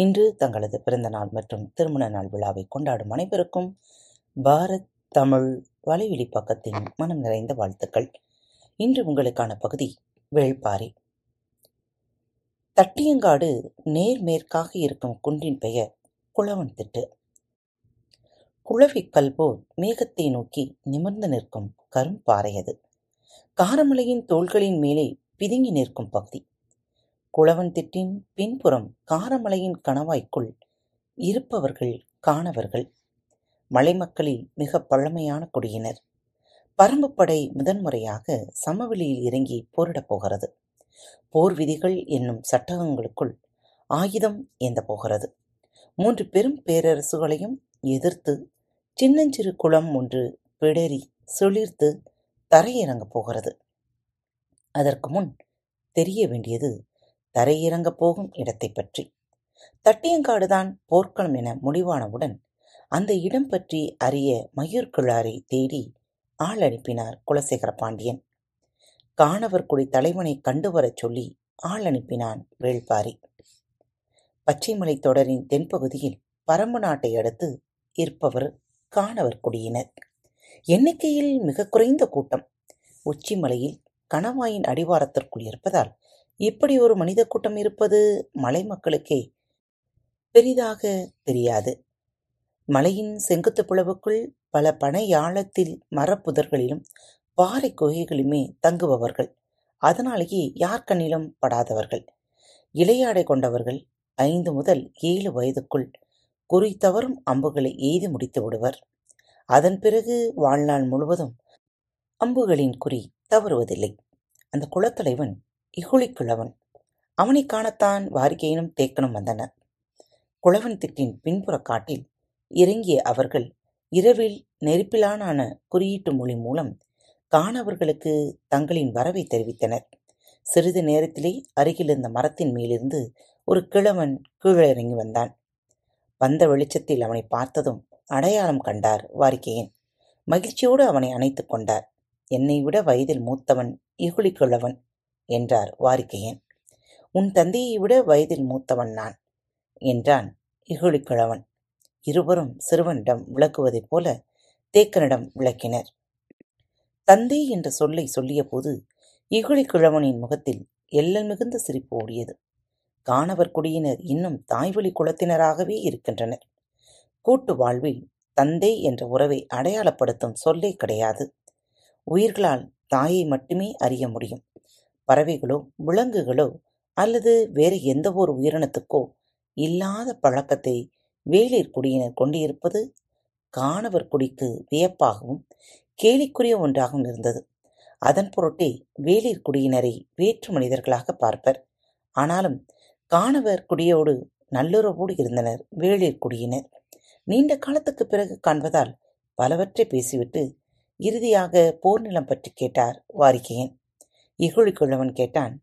இன்று தங்களது பிறந்த நாள் மற்றும் திருமண நாள் விழாவை கொண்டாடும் அனைவருக்கும் பாரத் தமிழ் வலையொலி பக்கத்தின் மனம் நிறைந்த வாழ்த்துக்கள். இன்று உங்களுக்கான பகுதி வேள்பாரி. தட்டியங்காடு நேர்மேற்காக இருக்கும் குன்றின் பெயர் குளவன் திட்டு. குளவிக்கல் போல் மேகத்தை நோக்கி நிமிர்ந்து நிற்கும் கரும்பாறை அது. காரமலையின் தோள்களின் மேலே பிதுங்கி நிற்கும் பகுதி. குளவன் திட்டின் பின்புறம் காரமலையின் கணவாய்க்குள் இருப்பவர்கள் காணவர்கள். மலைமக்களில் மிக பழமையான குடியினர். பரம்புப்படை முதன்முறையாக சமவெளியில் இறங்கி போரிடப் போகிறது. போர் விதிகள் என்னும் சட்டகங்களுக்குள் ஆயுதம் ஏந்த போகிறது. மூன்று பெரும் பேரரசுகளையும் எதிர்த்து சின்னஞ்சிறு குளம் ஒன்று பிடரி சுளிர்த்து தரையிறங்கப் போகிறது. அதற்கு முன் தெரிய வேண்டியது தரையிறங்கப் போகும் இடத்தை பற்றி. தட்டியங்காடுதான் போர்க்களம் என முடிவானவுடன் அந்த இடம் பற்றி அறிய மயூர் கிழாரை தேடி ஆள் அனுப்பினார் குலசேகர பாண்டியன். காணவர்குடி தலைவனை கண்டு வரச் சொல்லி ஆள் அனுப்பினான் வேள்பாரி. பச்சைமலை தொடரின் தென்பகுதியில் பரம்பு நாட்டை அடுத்து இருப்பவர் காணவர் குடியினர். எண்ணிக்கையில் மிக குறைந்த கூட்டம். உச்சிமலையில் கணவாயின் அடிவாரத்திற்குள் இருப்பதால் இப்படி ஒரு மனித கூட்டம் இருப்பது? மலை மக்களுக்கே. பெரிதாக தெரியாது. மலையின் செங்குத்து புலவுக்குள் பல பனையாழத்தில் மரப்புதர்களிலும் பாறை குகைகளிலுமே தங்குபவர்கள். அதனாலேயே யார் கண்ணிலும் படாதவர்கள். இளையாடை கொண்டவர்கள் ஐந்து முதல் ஏழு வயதுக்குள் குறி தவறும் அம்புகளை எய்து முடித்து விடுவர். அதன் பிறகு வாழ்நாள் முழுவதும் அம்புகளின் குறி தவறுவதில்லை. அந்த குலத்தலைவன் இகுழிக்கிழவன் அவனை காணத்தான் வாரிகையினும் தேக்கனும் வந்தனர் குளவன் திட்டின் பின்புற காட்டில் இறங்கிய அவர்கள் இரவில் நெருப்பிலான குறியீட்டு மொழி மூலம் காணவர்களுக்கு தங்களின் வரவை தெரிவித்தனர். சிறிது நேரத்திலே அருகில் இருந்த மரத்தின் மேலிருந்து ஒரு கிழவன் கீழே இறங்கி வந்தான். வந்த வெளிச்சத்தில் அவனை பார்த்ததும் அடையாளம் கண்டார் வாரிக்கையன். மகிழ்ச்சியோடு அவனை அணைத்துக் கொண்டார். என்னை விட வயதில் மூத்தவன் இகுழி கிழவன் என்றார் வாரிக்கையன். உன் தந்தையை விட வயதில் மூத்தவன் நான் என்றான் இகுழி கிழவன் இருவரும் சிறுவனிடம் விளக்குவதைப் போல தேக்கனிடம் விளக்கினர். தந்தை என்ற சொல்லை சொல்லியபோது இகுழி கிழவனின் முகத்தில் எல்லல் மிகுந்த சிரிப்பு ஓடியது. காணவர் குடியினர் இன்னும் தாய்வழி குலத்தினராகவே இருக்கின்றனர். கூட்டு வாழ்வில் தந்தை என்ற உறவை அடையாளப்படுத்தும் சொல்லே கிடையாது. உயிர்களால் தாயை மட்டுமே அறிய முடியும். பறவைகளோ விலங்குகளோ அல்லது வேறு எந்த ஒரு உயிரினத்துக்கோ இல்லாத பழக்கத்தை வேளிர் குடியினர் கொண்டிருப்பது காணவர் குடிக்கு வியப்பாகவும் கேலிக்குரிய ஒன்றாகவும் இருந்தது. அதன் பொருட்டே வேளிர் குடியினரை வேற்று மனிதர்களாக பார்ப்பர். ஆனாலும் காணவர் குடியோடு நல்லுறவோடு இருந்தனர் வேளிர் குடியினர். நீண்ட காலத்துக்கு பிறகு காண்பதால் பலவற்றை பேசிவிட்டு இறுதியாக போர் நிலம் பற்றி கேட்டார் வாரிகையன். இகுழிக்குள்ளவன் கேட்டான்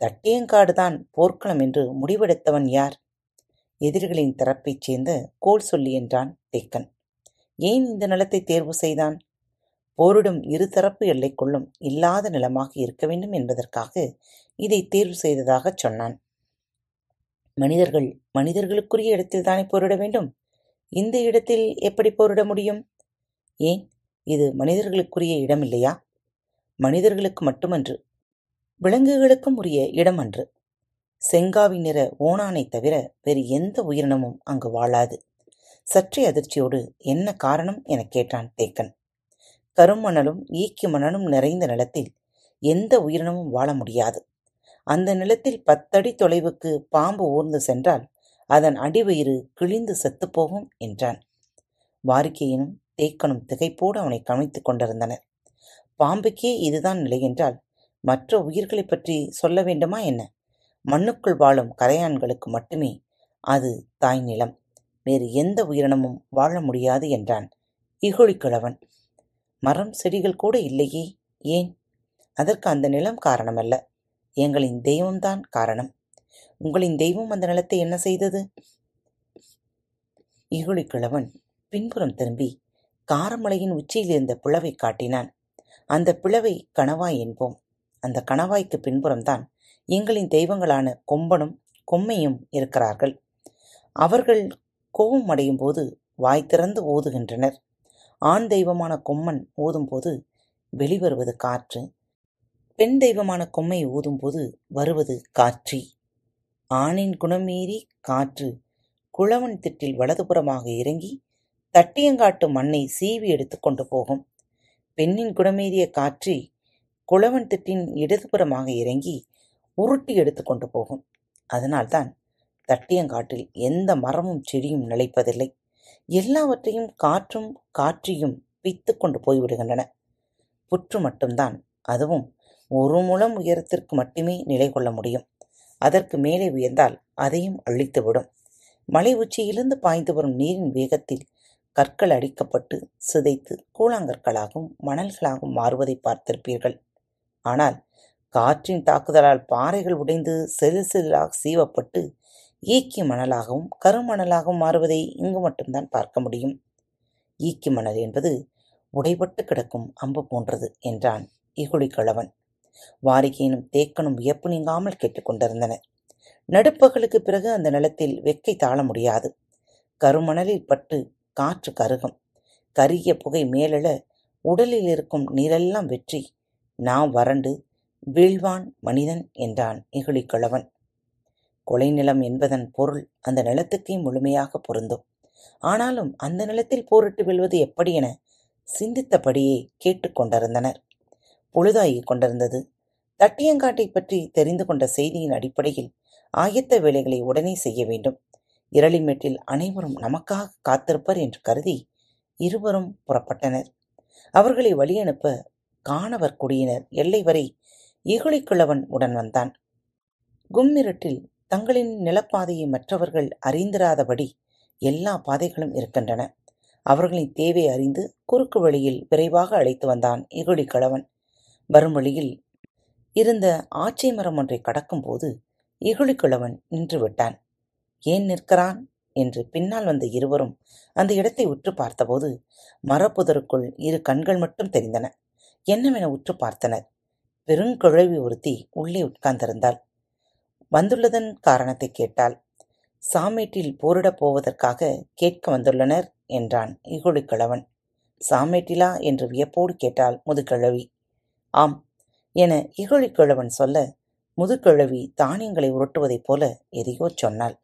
தட்டியங்காடுதான் போர்க்களம் என்று முடிவெடுத்தவன் யார்? எதிரிகளின் தரப்பைச் சேர்ந்த கோல் சொல்லி என்றான் தேக்கன். ஏன் இந்த நிலத்தை தேர்வு செய்தான்? போரிடும் இருதரப்பு எல்லைக்குள்ளும் இல்லாத நிலமாக இருக்க வேண்டும் என்பதற்காக இதை தேர்வு செய்ததாகச் சொன்னான். மனிதர்கள் மனிதர்களுக்குரிய இடத்தில் தானே போரிட வேண்டும்? இந்த இடத்தில் எப்படி போரிட முடியும்? ஏன்? இது மனிதர்களுக்குரிய இடம் இல்லையா மனிதர்களுக்கு மட்டுமன்று. விலங்குகளுக்கும் உரிய இடம் அன்று. செங்காவி நிற ஓணானை தவிர வேறு எந்த உயிரினமும் அங்கு வாழாது. சற்றே அதிர்ச்சியோடு என்ன காரணம் எனக் கேட்டான் தேக்கன். கருமணலும் ஈக்கி மணலும் நிறைந்த நிலத்தில் எந்த உயிரினமும் வாழ முடியாது. அந்த நிலத்தில் பத்தடி தொலைவுக்கு பாம்பு ஊர்ந்து சென்றால் அதன் அடிவயிறு கிழிந்து செத்துப்போகும் என்றான். வாரிக்கையினும் தேக்கனும் திகைப்போடு அவனை கவனித்துக் கொண்டிருந்தனர். பாம்புக்கே இதுதான் நிலை என்றால் மற்ற உயிர்களைப் பற்றி சொல்ல வேண்டுமா என்ன? மண்ணுக்குள் வாழும் கரையான்களுக்கு மட்டுமே அது தாய் நிலம். வேறு எந்த உயிரினமும் வாழ முடியாது என்றான் இகுழிக்கிழவன் மரம் செடிகள் கூட இல்லையே ஏன்? அதற்கு அந்த நிலம் காரணமல்ல. எங்களின் தெய்வம்தான் காரணம். உங்களின் தெய்வம் அந்த நிலத்தை என்ன செய்தது? இகுழிக்கிழவன் பின்புறம் திரும்பி காரமலையின் உச்சியில் இருந்த பிளவை காட்டினான். அந்த பிளவை கனவா என்போம். அந்த கணவாய்க்கு பின்புறம்தான் எங்களின் தெய்வங்களான கொம்பனும் கொம்மையும் இருக்கிறார்கள். அவர்கள் கோபம் அடையும் போது வாய் திறந்து ஓதுகின்றனர். ஆண் தெய்வமான கொம்மன் ஓதும்போது வெளிவருவது காற்று. பெண் தெய்வமான கொம்மை ஊதும்போது வருவது காற்றி ஆணின் குணமீறி காற்று குளவன் திட்டில் வலதுபுறமாக இறங்கி தட்டியங்காட்டு மண்ணை சீவி எடுத்து கொண்டு போகும். பெண்ணின் குணமீறிய காற்றி குளவன் திட்டின் இடதுபுறமாக இறங்கி உருட்டி எடுத்து கொண்டு போகும். அதனால்தான் தட்டியங்காட்டில் எந்த மரமும் செடியும் நிலைப்பதில்லை. எல்லாவற்றையும் காற்றும் காற்றியும் பித்து கொண்டு போய்விடுகின்றன புற்று மட்டும்தான் அதுவும் ஒரு முழம் உயரத்திற்கு மட்டுமே நிலை கொள்ள முடியும். அதற்கு மேலே உயர்ந்தால் அதையும் அழித்துவிடும் மலை உச்சியிலிருந்து பாய்ந்து வரும் நீரின் வேகத்தில் கற்கள் அடிக்கப்பட்டு சிதைத்து கூழாங்கற்களாகவும் மணல்களாகவும் மாறுவதை பார்த்திருப்பீர்கள். ஆனால் காற்றின் தாக்குதலால் பாறைகள் உடைந்து செல் செல்லாக சீவப்பட்டு ஈக்கி மணலாகவும் கருமணலாகவும் மாறுவதை இங்கு மட்டும்தான் பார்க்க முடியும். ஈக்கி மணல் என்பது உடைபட்டு கிடக்கும் அம்பு போன்றது என்றான் இகுழிக்கிழவன் வாரிகையினும் தேக்கனும் வியப்பு நீங்காமல் கேட்டுக்கொண்டிருந்தனர் நடுப்பகலுக்கு பிறகு அந்த நிலத்தில் வெக்கை தாழ முடியாது. கருமணலில் பட்டு காற்று கருகும். கரிய புகை மேலெழ உடலில் இருக்கும் நீரெல்லாம் வெற்றி. நான் வறண்டு வீழ்வான் மனிதன் என்றான் இகழிக்கிழவன் கொலை நிலம் என்பதன் பொருள் அந்த நிலத்துக்கே முழுமையாக பொருந்தும். ஆனாலும் அந்த நிலத்தில் போரிட்டு வெல்வது எப்படி என சிந்தித்தபடியே கேட்டுக்கொண்டிருந்தனர் பொழுதாகிக் கொண்டிருந்தது. தட்டியங்காட்டை பற்றி தெரிந்து கொண்ட செய்தியின் அடிப்படையில் ஆயத்த வேலைகளை உடனே செய்ய வேண்டும். இரளிமேட்டில் அனைவரும் நமக்காக காத்திருப்பர் என்று கருதி இருவரும் புறப்பட்டனர். அவர்களை வழியனுப்ப காணவர் குடியினர். எல்லை வரை இகுழிக்கிழவன் உடன் வந்தான். கும்மிரட்டில் தங்களின் நிலப்பாதையை மற்றவர்கள் அறிந்திராதபடி எல்லா பாதைகளும் இருக்கின்றன. அவர்களின் தேவை அறிந்து குறுக்கு வழியில் விரைவாக அழைத்து வந்தான் இகுழிக்கிழவன் வரும் வழியில் இருந்த ஆச்சை மரம் ஒன்றை கடக்கும்போது இகுழிக்கிழவன் நின்று விட்டான். ஏன் நிற்கிறான்? என்று பின்னால் வந்த இருவரும் அந்த இடத்தை உற்று பார்த்தபோது மரப்புதருக்குள் இரு கண்கள் மட்டும் தெரிந்தன. என்னவென உற்று பார்த்தனர். பெருங்கிழவி ஒருத்தி உள்ளே உட்கார்ந்திருந்தாள். வந்துள்ளதன் காரணத்தை கேட்டாள். சாமேட்டில் போரிடப் போவதற்காக கேட்க வந்துள்ளனர் என்றான் இகுழிக்கிழவன் சாமேட்டிலா என்று வியப்போடு கேட்டாள் முதுகிழவி. ஆம் என இகழிக்கிழவன் சொல்ல முதுகிழவி தானியங்களை உருட்டுவதைப் போல எதையோ சொன்னாள்.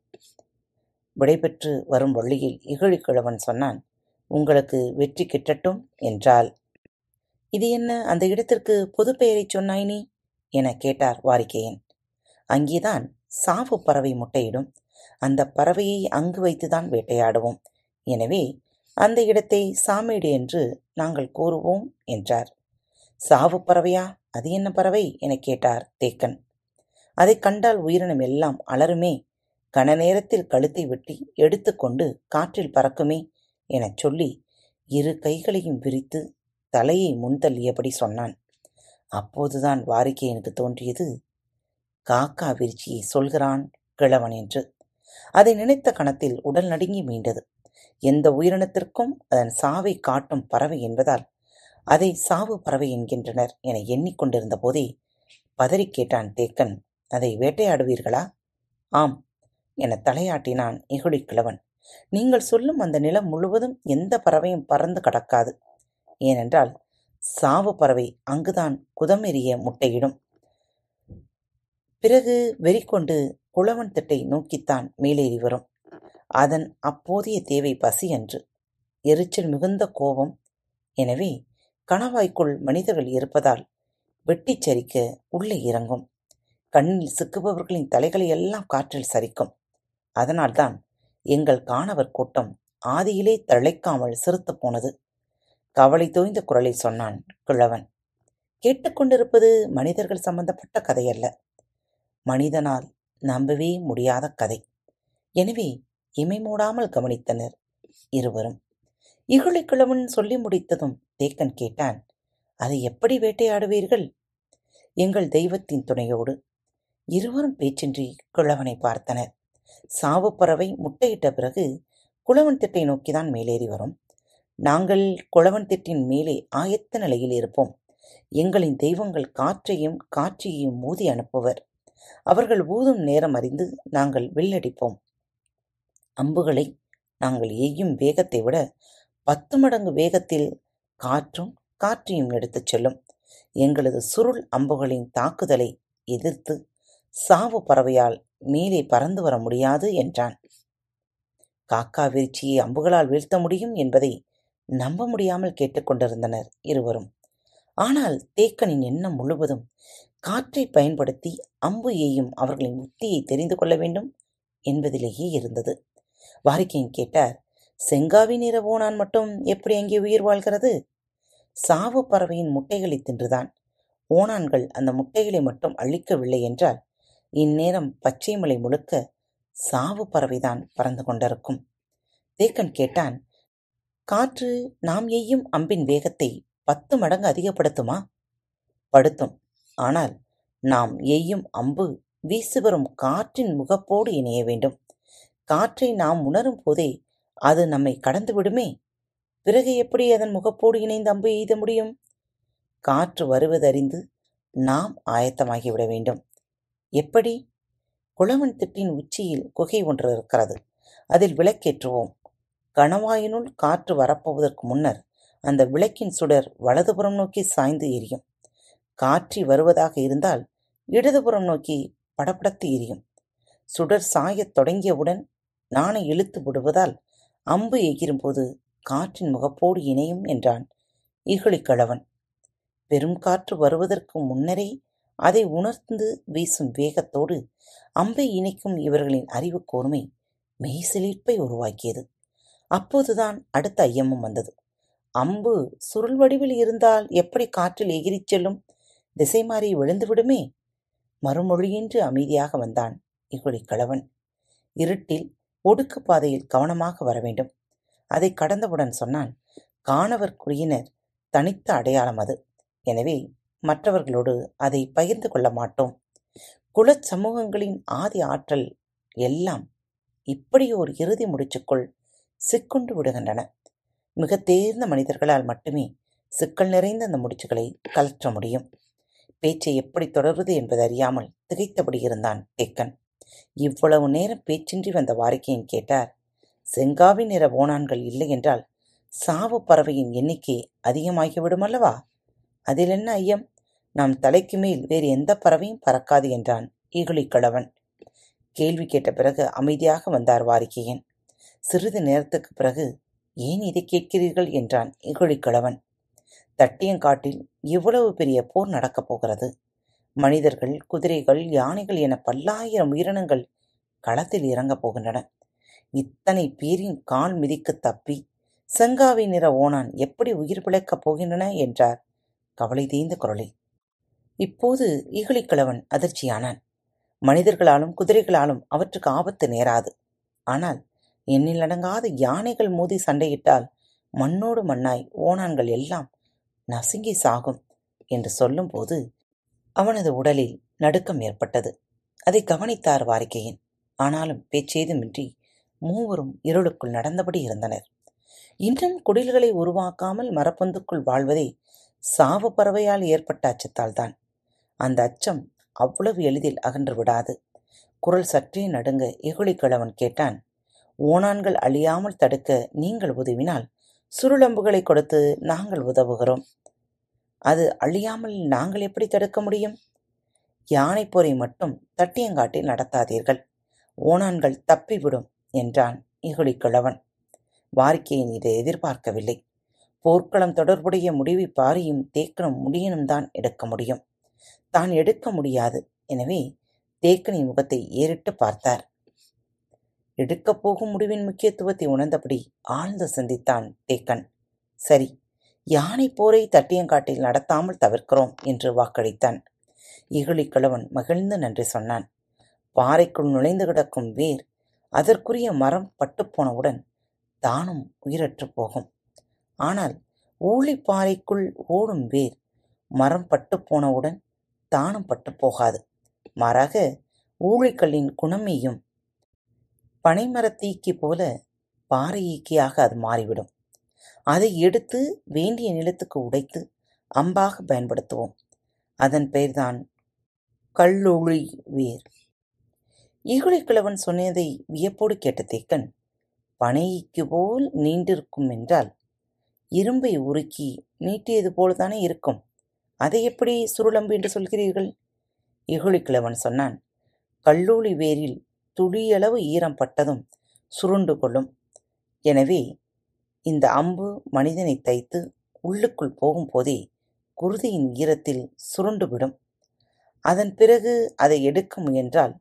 விடைபெற்று வரும் வழியில் இகழிக்கிழவன் சொன்னான் உங்களுக்கு வெற்றி கிட்டட்டும் என்றாள். இது என்ன? அந்த இடத்திற்கு பொது பெயரைச் சொன்னாய் நீ? என கேட்டார் வாரிக்கையன். அங்கேதான் சாவு பறவை முட்டையிடும். அந்த பறவையை அங்கு வைத்துதான் வேட்டையாடுவோம். எனவே அந்த இடத்தை சாமேடு என்று நாங்கள் கூறுவோம் என்றார். சாவு பறவையா? அது என்ன பறவை? எனக் கேட்டார் தேக்கன். அதைக் கண்டால் உயிரினம் எல்லாம் அலருமே கன நேரத்தில் கழுத்தை வெட்டி எடுத்துக்கொண்டு காற்றில் பறக்குமே எனச் சொல்லி இரு கைகளையும் விரித்து தலையை முன்தள்ளியபடி சொன்னான்? அப்போதுதான் வாரிக்கையனுக்கு தோன்றியது. காக்கா விருச்சியை சொல்கிறான் கிழவன் என்று. அதை நினைத்த கணத்தில் உடல் நடுங்கி மீண்டது. எந்த உயிரினத்திற்கும் அதன் சாவை காட்டும் பறவை என்பதால் அதை சாவு பறவை என்கின்றனர் என எண்ணிக்கொண்டிருந்த போதே பதறிக் கேட்டான் தேக்கன். அதை வேட்டையாடுவீர்களா? ஆம் என தலையாட்டினான் இகுழிக்கிழவன் நீங்கள் சொல்லும் அந்த நிலம் முழுவதும் எந்த பறவையும் பறந்து கடக்காது. ஏனென்றால் சாவு பறவை அங்குதான் குதமெறிய முட்டையிடும். பிறகு வெறிக்கொண்டு குளவன் திட்டை நோக்கித்தான் மேலேறி வரும். அதன் அப்போதைய தேவை பசி அன்று. எரிச்சல் மிகுந்த கோபம். எனவே கணவாய்க்குள் மனிதர்கள் இருப்பதால் வெட்டிச் சரிக்க உள்ளே இறங்கும். கண்ணில் சிக்குபவர்களின் தலைகளை எல்லாம் காற்றில் சரிக்கும். அதனால்தான் எங்கள் காணவர் கூட்டம் ஆதியிலே தழைக்காமல் சிறுத்து போனது. கவலை தோய்ந்த குரலில் சொன்னான் கிழவன். கேட்டுக்கொண்டிருப்பது மனிதர்கள் சம்பந்தப்பட்ட கதையல்ல. மனிதனால் நம்பவே முடியாத கதை. எனவே இமை மூடாமல் கவனித்தனர் இருவரும். இகுழிக்கிழவன் சொல்லி முடித்ததும் தேக்கன் கேட்டான் அதை எப்படி வேட்டையாடுவீர்கள்? எங்கள் தெய்வத்தின் துணையோடு. இருவரும் பேச்சின்றி கிழவனை பார்த்தனர். சாவு பறவை முட்டையிட்ட பிறகு குளவன் திட்டை நோக்கிதான் மேலேறி வரும். நாங்கள் குளவன் திட்டின் மேலே ஆயத்த நிலையில் இருப்போம். எங்களின் தெய்வங்கள் காற்றையும் காட்சியையும் ஊதி அனுப்புவர். அவர்கள் ஊதும் நேரம் அறிந்து நாங்கள் வில்லடிப்போம். அம்புகளை நாங்கள் எய்யும் வேகத்தை விட பத்து மடங்கு வேகத்தில் காற்றும் காற்றையும் எடுத்துச் செல்லும். எங்களது சுருள் அம்புகளின் தாக்குதலை எதிர்த்து சாவு பறவையால் மேலே பறந்து வர முடியாது என்றான். காக்கா வீழ்ச்சியை அம்புகளால் வீழ்த்த முடியும் என்பதை நம்ப முடியாமல் கேட்டுக்கொண்டிருந்தனர் இருவரும். ஆனால் தேக்கனின் எண்ணம் முழுவதும் காற்றை பயன்படுத்தி அம்பு எய்யும் அவர்களின் உத்தியை தெரிந்து கொள்ள வேண்டும் என்பதிலேயே இருந்தது. வாரிக்கையன் கேட்டார் செங்காவி நிற ஓனான் மட்டும் எப்படி அங்கே உயிர் வாழ்கிறது? சாவு பறவையின் முட்டைகளை தின்றுதான். ஓனான்கள் அந்த முட்டைகளை மட்டும் அழிக்கவில்லை என்றால் இந்நேரம் பச்சை மலை முழுக்க சாவு பறவைதான் பறந்து கொண்டிருக்கும். தேக்கன் கேட்டான் காற்று நாம் எய்யும் அம்பின் வேகத்தை பத்து மடங்கு அதிகப்படுத்துமா? படுத்தும். ஆனால் நாம் எய்யும் அம்பு வீசு வரும் காற்றின் முகப்போடு இணைய வேண்டும். காற்றை நாம் உணரும் போதே அது நம்மை கடந்து விடுமே? பிறகு எப்படி அதன் முகப்போடு இணைந்து அம்பு எய்த முடியும்? காற்று வருவதறிந்து நாம் ஆயத்தமாகிவிட வேண்டும். எப்படி? குளவன் திட்டின் உச்சியில் குகை ஒன்று இருக்கிறது. அதில் விளக்கேற்றுவோம். கணவாயினுள் காற்று வரப்போவதற்கு முன்னர் அந்த விளக்கின் சுடர் வலதுபுறம் நோக்கி சாய்ந்து எரியும். காற்றி வருவதாக இருந்தால் இடதுபுறம் நோக்கி படபடத்து எரியும். சுடர் சாயத் தொடங்கியவுடன் நாணை இழுத்து விடுவதால் அம்பு எகிரும்போது காற்றின் முகப்போடு இணையும் என்றான் இகழிக்கழவன் பெரும் காற்று வருவதற்கு முன்னரே அதை உணர்ந்து வீசும் வேகத்தோடு அம்பை இணைக்கும் இவர்களின் அறிவு கூர்மை மெய்சிலிர்ப்பை உருவாக்கியது. அப்போதுதான் அடுத்த ஐயமும் வந்தது. அம்பு சுருள் வடிவில் இருந்தால் எப்படி காற்றில் எகிரிச் செல்லும்? திசை மாறி விழுந்து விடுமே. மறுமொழியின்றி அமைதியாக வந்தான் இகுழிக்கிழவன் இருட்டில் ஒடுக்கு பாதையில் கவனமாக வர வேண்டும். அதை கடந்தவுடன் சொன்னான் காணவர் குடியினர் தனித்த அடையாளம் அது. எனவே மற்றவர்களோடு அதை பகிர்ந்து கொள்ள மாட்டோம். குலச் சமூகங்களின் ஆதி ஆற்றல் எல்லாம் இப்படி ஒரு இறுதி முடிச்சுக்குள். சிக்குண்டு விடுகின்றன. மிக தேர்ந்த மனிதர்களால் மட்டுமே சிக்கல் நிறைந்த அந்த முடிச்சுகளை கலற்ற முடியும். பேச்சை எப்படி தொடர்வது என்பது அறியாமல் திகைத்தபடி இருந்தான் தேக்கன். இவ்வளவு நேரம் பேச்சின்றி வந்த வாரிக்கையின் கேட்டார் செங்காவி நிற ஓனான்கள் இல்லை என்றால் சாவு பறவையின் எண்ணிக்கை அதிகமாகிவிடும் அல்லவா அதில் என்ன ஐயம்? நம் தலைக்கு மேல் வேறு எந்த பறவையும் பறக்காது என்றான் ஈகுழிக்கிழவன் கேள்வி கேட்ட பிறகு அமைதியாக வந்தார் வாரிக்கையன். சிறிது நேரத்துக்கு பிறகு ஏன் இதை கேட்கிறீர்கள்? என்றான் இகழிக்கிழவன். தட்டியங்காட்டில் இவ்வளவு பெரிய போர் நடக்கப் போகிறது. மனிதர்கள் குதிரைகள் யானைகள் என பல்லாயிரம் உயிரினங்கள் களத்தில் இறங்கப் போகின்றன. இத்தனை பேரின் கால் மிதிக்கு தப்பி செங்காவை நிற ஓனான் எப்படி உயிர் பிழைக்கப் போகின்றன? என்றார் கவலை தீந்த குரலில் இப்போது இகழிக்கிழவன் அதிர்ச்சியானான். மனிதர்களாலும் குதிரைகளாலும் அவற்றுக்கு ஆபத்து நேராது. ஆனால் எண்ணிலடங்காத யானைகள் மோதி சண்டையிட்டால் மண்ணோடு மண்ணாய் ஓணான்கள் எல்லாம் நசுங்கி சாகும் என்று சொல்லும்போது அவனது உடலில் நடுக்கம் ஏற்பட்டது. அதை கவனித்தார் வாரிக்கையின். ஆனாலும் பேச்சேதுமின்றி மூவரும் இருளுக்குள் நடந்தபடி இருந்தனர். இன்னும் குடில்களை உருவாக்காமல் மரப்பொந்துக்குள் வாழ்வதே சாவு பறவையால் ஏற்பட்ட அச்சத்தால்தான். அந்த அச்சம் அவ்வளவு எளிதில் அகன்று விடாது. குரல் சற்றே நடுங்க எகுழிக்கிழவன் கேட்டான் ஓணான்கள் அழியாமல் தடுக்க நீங்கள் உதவினால் சுருளம்புகளை கொடுத்து நாங்கள் உதவுகிறோம். அது அழியாமல் நாங்கள் எப்படி தடுக்க முடியும்? யானை போரை மட்டும் தட்டியங்காட்டில் நடத்தாதீர்கள். ஓணான்கள் தப்பிவிடும் என்றான் இகுழிக்கிழவன் வாரிக்கையின் இதை எதிர்பார்க்கவில்லை. போர்க்களம் தொடர்புடைய முடிவை பாரியும் தேக்கனும் முடியனும் தான் எடுக்க முடியும். தான் எடுக்க முடியாது. எனவே தேக்கனின் முகத்தை ஏறிட்டு பார்த்தார். எடுக்கப் போகும் முடிவின் முக்கியத்துவத்தை உணர்ந்தபடி ஆழ்ந்து சிந்தித்தான் தேக்கன். சரி யானை போரை தட்டியங்காட்டில் நடத்தாமல் தவிர்க்கிறோம் என்று வாக்களித்தான். இகழிக்கிழவன் மகிழ்ந்து நன்றி சொன்னான். பாறைக்குள் நுழைந்து கிடக்கும் வேர் அதற்குரிய மரம் பட்டுப்போனவுடன் தானும் உயிரற்று போகும். ஆனால் ஊழிப்பாறைக்குள் ஓடும் வேர் மரம் பட்டுப் போனவுடன் தானும் பட்டுப் போகாது. மாறாக ஊழிக்கல்லின் குணமையும் பனைமரத்தீக்கி போல பாறை ஈக்கியாக அது மாறிவிடும். அதை எடுத்து வேண்டிய நிலத்துக்கு உடைத்து அம்பாக பயன்படுத்துவோம். அதன் பெயர்தான் கல்லொழி வேர். ஈகுழிக்கிழவன் சொன்னதை வியப்போடு கேட்ட தேக்கன் பனைக்கு போல் நீண்டிருக்கும் என்றால் இரும்பை உருக்கி நீட்டியது போல்தானே இருக்கும். அதை எப்படி சுருளம்பு என்று சொல்கிறீர்கள்? இகுழிக்கிழவன் சொன்னான் கல்லூலி வேரில் துளியளவு ஈரம் பட்டதும் சுருண்டு கொள்ளும். எனவே இந்த அம்பு மனிதனை தைத்து உள்ளுக்குள் போகும்போதே குருதியின் ஈரத்தில் சுருண்டுவிடும் அதன் பிறகு அதை எடுக்க முயன்றால்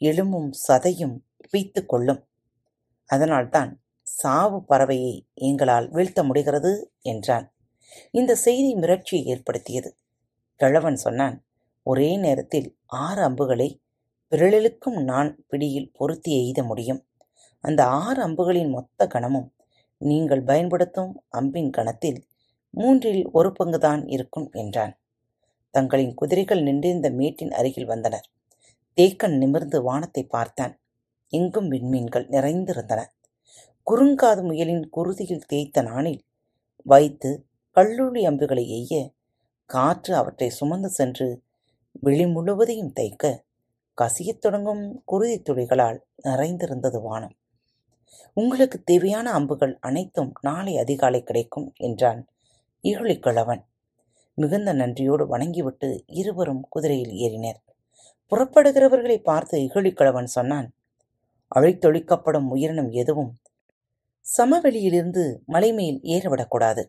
எலும்பும் சதையும் வைத்து கொள்ளும். அதனால்தான் சாவு பறவையை எங்களால் வீழ்த்த முடிகிறது என்றான். இந்த செய்தி மிரட்சியை ஏற்படுத்தியது. கிழவன் சொன்னான் ஒரே நேரத்தில் ஆறு அம்புகளை விரலிலுக்கும் நான் பிடியில் பொருத்தி எய்த முடியும். அந்த ஆறு அம்புகளின் மொத்த கணமும் நீங்கள் பயன்படுத்தும் அம்பின் கணத்தில் மூன்றில் ஒரு பங்குதான் இருக்கும் என்றான். தங்களின் குதிரைகள் நின்றிருந்த மேட்டின் அருகில் வந்தனர். தேக்கன் நிமிர்ந்து வானத்தை பார்த்தான். எங்கும் விண்மீன்கள் நிறைந்திருந்தன. குறுங்காது முயலின் குருதியில் தேய்த்த நாணில் வைத்து கல்லூரி அம்புகளை எய்ய காற்று அவற்றை சுமந்து சென்று விழி முழுவதையும் தைக்க கசியத் தொடங்கும் குருதி துளிகளால் நிறைந்திருந்தது வானம். உங்களுக்கு தேவையான அம்புகள் அனைத்தும் நாளை அதிகாலை கிடைக்கும் என்றான் இகழிக்கிழவன் மிகுந்த நன்றியோடு வணங்கிவிட்டு இருவரும் குதிரையில் ஏறினர். புறப்படுகிறவர்களை பார்த்து இகழிக்கிழவன் சொன்னான் அழித்தொழிக்கப்படும் உயிரினம் எதுவும் சமவெளியிலிருந்து மலைமேல் ஏறவிடக்கூடாது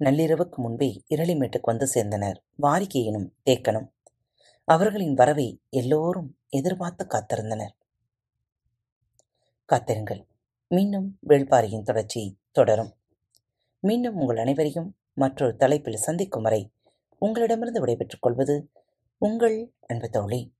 நள்ளிரவுக்கு முன்பே இரளிமேட்டுக்கு வந்து சேர்ந்தனர். வாரிகையினும் தேக்கனும். அவர்களின் வரவை எல்லோரும் எதிர்பார்த்து காத்திருந்தனர். காத்திருங்கள். மீண்டும் வேள்பாரியின் தொடர்ச்சி தொடரும். மீண்டும் உங்கள் அனைவரையும் மற்றொரு தலைப்பில் சந்திக்கும் வரை உங்களிடமிருந்து விடைபெற்றுக் கொள்வது உங்கள் அன்பு தோழி.